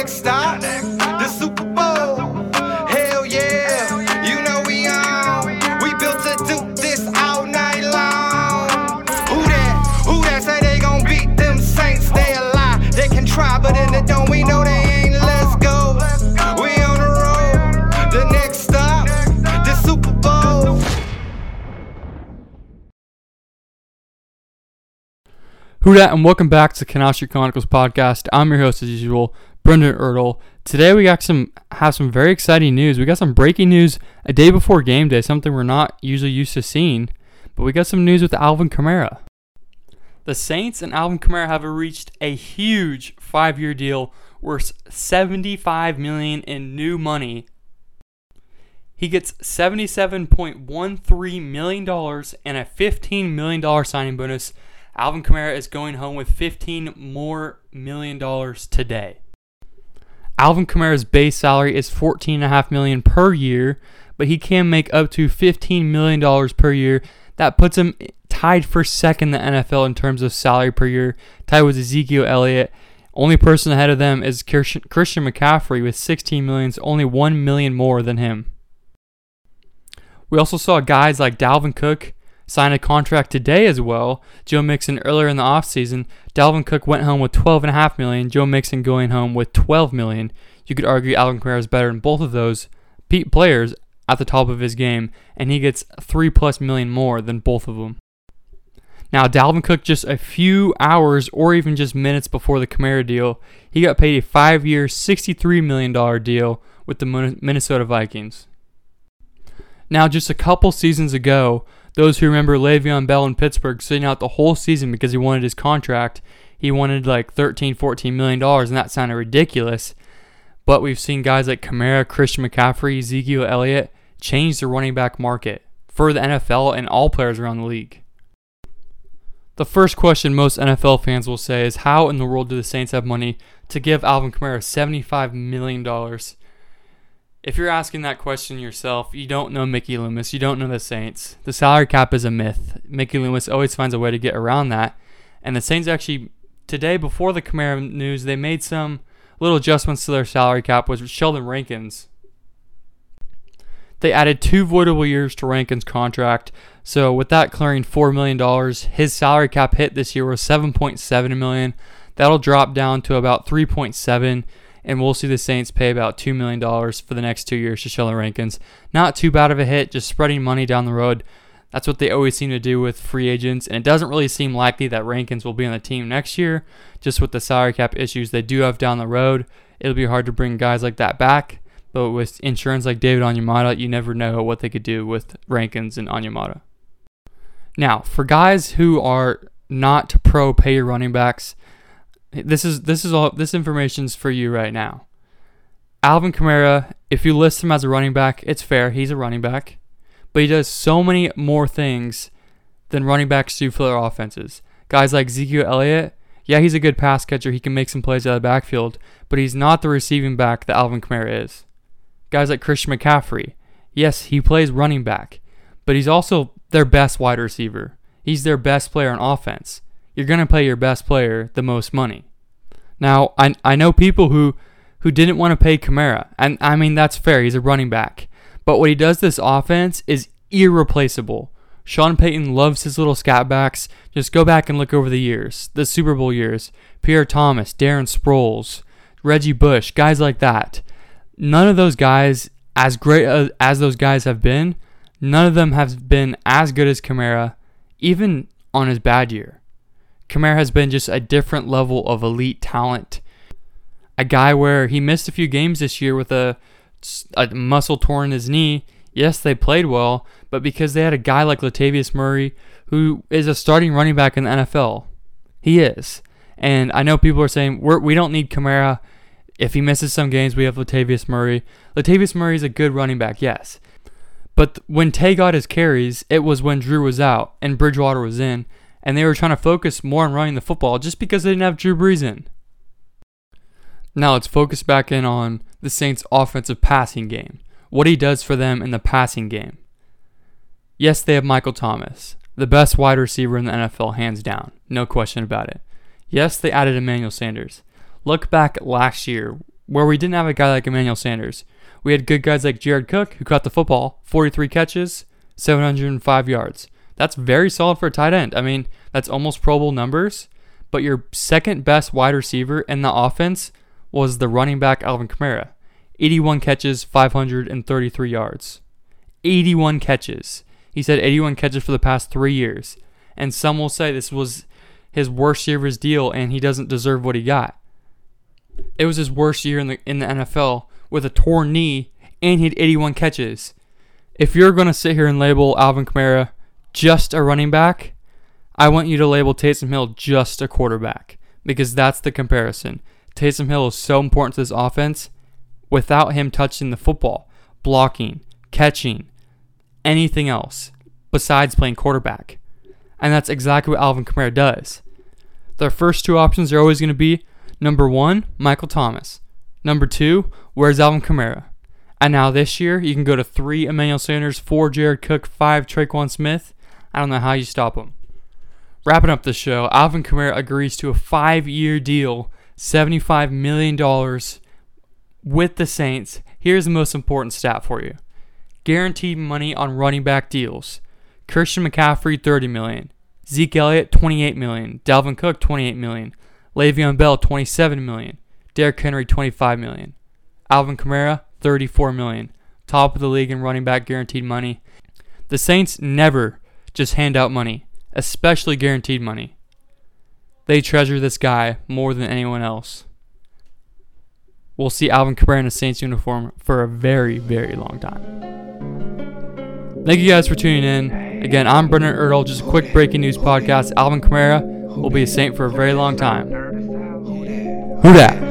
next stop, the Super Bowl. Hell yeah, you know we on. We built to do this all night long. Who that? Who that say they gon' beat them Saints? They a lie. They can try, but in the dome we know they ain't. Let's go. We on the road. The next stop, the Super Bowl. Who dat and welcome back to Canal Chronicles podcast. I'm your host as usual, Brendan Ertle. Today we got some have some very exciting news. We got some breaking news a day before game day, something we're not usually used to seeing. But we got some news with Alvin Kamara. The Saints and Alvin Kamara have reached a huge five-year deal worth 75 million in new money. He gets $77.13 million and a $15 million signing bonus. Alvin Kamara is going home with 15 more million dollars today. Alvin Kamara's base salary is 14.5 million per year, but he can make up to 15 million dollars per year. That puts him tied for second in the NFL in terms of salary per year, tied with Ezekiel Elliott. Only person ahead of them is Christian McCaffrey with 16 million, only 1 million more than him. We also saw guys like Dalvin Cook sign a contract today as well. Joe Mixon earlier in the offseason, Dalvin Cook went home with 12.5 million. Joe Mixon going home with 12 million. You could argue Alvin Kamara is better than both of those pe- players at the top of his game, and he gets three plus million more than both of them. Now, Dalvin Cook, just a few hours or even just minutes before the Kamara deal, he got paid a five year, $63 million deal with the Minnesota Vikings. Now, just a couple seasons ago, those who remember Le'Veon Bell in Pittsburgh sitting out the whole season because he wanted his contract, he wanted like 13, 14 million dollars, and that sounded ridiculous. But we've seen guys like Kamara, Christian McCaffrey, Ezekiel Elliott change the running back market for the NFL and all players around the league. The first question most NFL fans will say is how in the world do the Saints have money to give Alvin Kamara $75 million? If you're asking that question yourself, you don't know Mickey Loomis, you don't know the Saints. The salary cap is a myth. Mickey Loomis always finds a way to get around that. And the Saints actually, today before the Kamara news, they made some little adjustments to their salary cap with Sheldon Rankins. They added two voidable years to Rankin's contract. So with that clearing $4 million, his salary cap hit this year was 7.7 million. That'll drop down to about 3.7 and we'll see the Saints pay about $2 million for the next two years to Sheldon Rankins. Not too bad of a hit, just spreading money down the road. That's what they always seem to do with free agents, and it doesn't really seem likely that Rankins will be on the team next year, just with the salary cap issues they do have down the road. It'll be hard to bring guys like that back, but with insurance like David Onyemata, you never know what they could do with Rankins and Onyemata. Now, for guys who are not pro pay running backs, this is this is all this information's for you right now. Alvin Kamara, if you list him as a running back, it's fair. He's a running back, but he does so many more things than running backs do for their offenses. Guys like Ezekiel Elliott, yeah, he's a good pass catcher. He can make some plays out of the backfield, but he's not the receiving back that Alvin Kamara is. Guys like Christian McCaffrey, yes, he plays running back, but he's also their best wide receiver. He's their best player on offense you're going to pay your best player the most money. Now, I, I know people who, who didn't want to pay Kamara, and I mean, that's fair. He's a running back. But what he does this offense is irreplaceable. Sean Payton loves his little scat backs. Just go back and look over the years, the Super Bowl years. Pierre Thomas, Darren Sproles, Reggie Bush, guys like that. None of those guys, as great uh, as those guys have been, none of them have been as good as Kamara, even on his bad year. Kamara has been just a different level of elite talent. A guy where he missed a few games this year with a, a muscle torn in his knee. Yes, they played well, but because they had a guy like Latavius Murray, who is a starting running back in the NFL. He is. And I know people are saying we're, we don't need Kamara. If he misses some games, we have Latavius Murray. Latavius Murray is a good running back, yes. But when Tay got his carries, it was when Drew was out and Bridgewater was in and they were trying to focus more on running the football just because they didn't have Drew Brees in. Now let's focus back in on the Saints' offensive passing game, what he does for them in the passing game. Yes, they have Michael Thomas, the best wide receiver in the NFL, hands down, no question about it. Yes, they added Emmanuel Sanders. Look back last year where we didn't have a guy like Emmanuel Sanders. We had good guys like Jared Cook, who caught the football, 43 catches, 705 yards. That's very solid for a tight end. I mean, that's almost Pro Bowl numbers. But your second best wide receiver in the offense was the running back Alvin Kamara. 81 catches, 533 yards. 81 catches. He said 81 catches for the past three years. And some will say this was his worst year of his deal and he doesn't deserve what he got. It was his worst year in the in the NFL with a torn knee and he had 81 catches. If you're going to sit here and label Alvin Kamara just a running back, I want you to label Taysom Hill just a quarterback because that's the comparison. Taysom Hill is so important to this offense without him touching the football, blocking, catching, anything else besides playing quarterback. And that's exactly what Alvin Kamara does. Their first two options are always going to be number one, Michael Thomas. Number two, where's Alvin Kamara? And now this year, you can go to three Emmanuel Sanders, four Jared Cook, five Tre'Quan Smith. I don't know how you stop them. Wrapping up the show, Alvin Kamara agrees to a five year deal, $75 million with the Saints. Here's the most important stat for you guaranteed money on running back deals. Christian McCaffrey, 30 million. Zeke Elliott, 28 million. Dalvin Cook, 28 million. Le'Veon Bell, 27 million. Derrick Henry, 25 million. Alvin Kamara, 34 million. Top of the league in running back guaranteed money. The Saints never just hand out money, especially guaranteed money. They treasure this guy more than anyone else. We'll see Alvin Kamara in a Saints uniform for a very, very long time. Thank you guys for tuning in. Again, I'm Brendan Ertl. Just a quick breaking news podcast. Alvin Kamara will be a Saint for a very long time. Who that?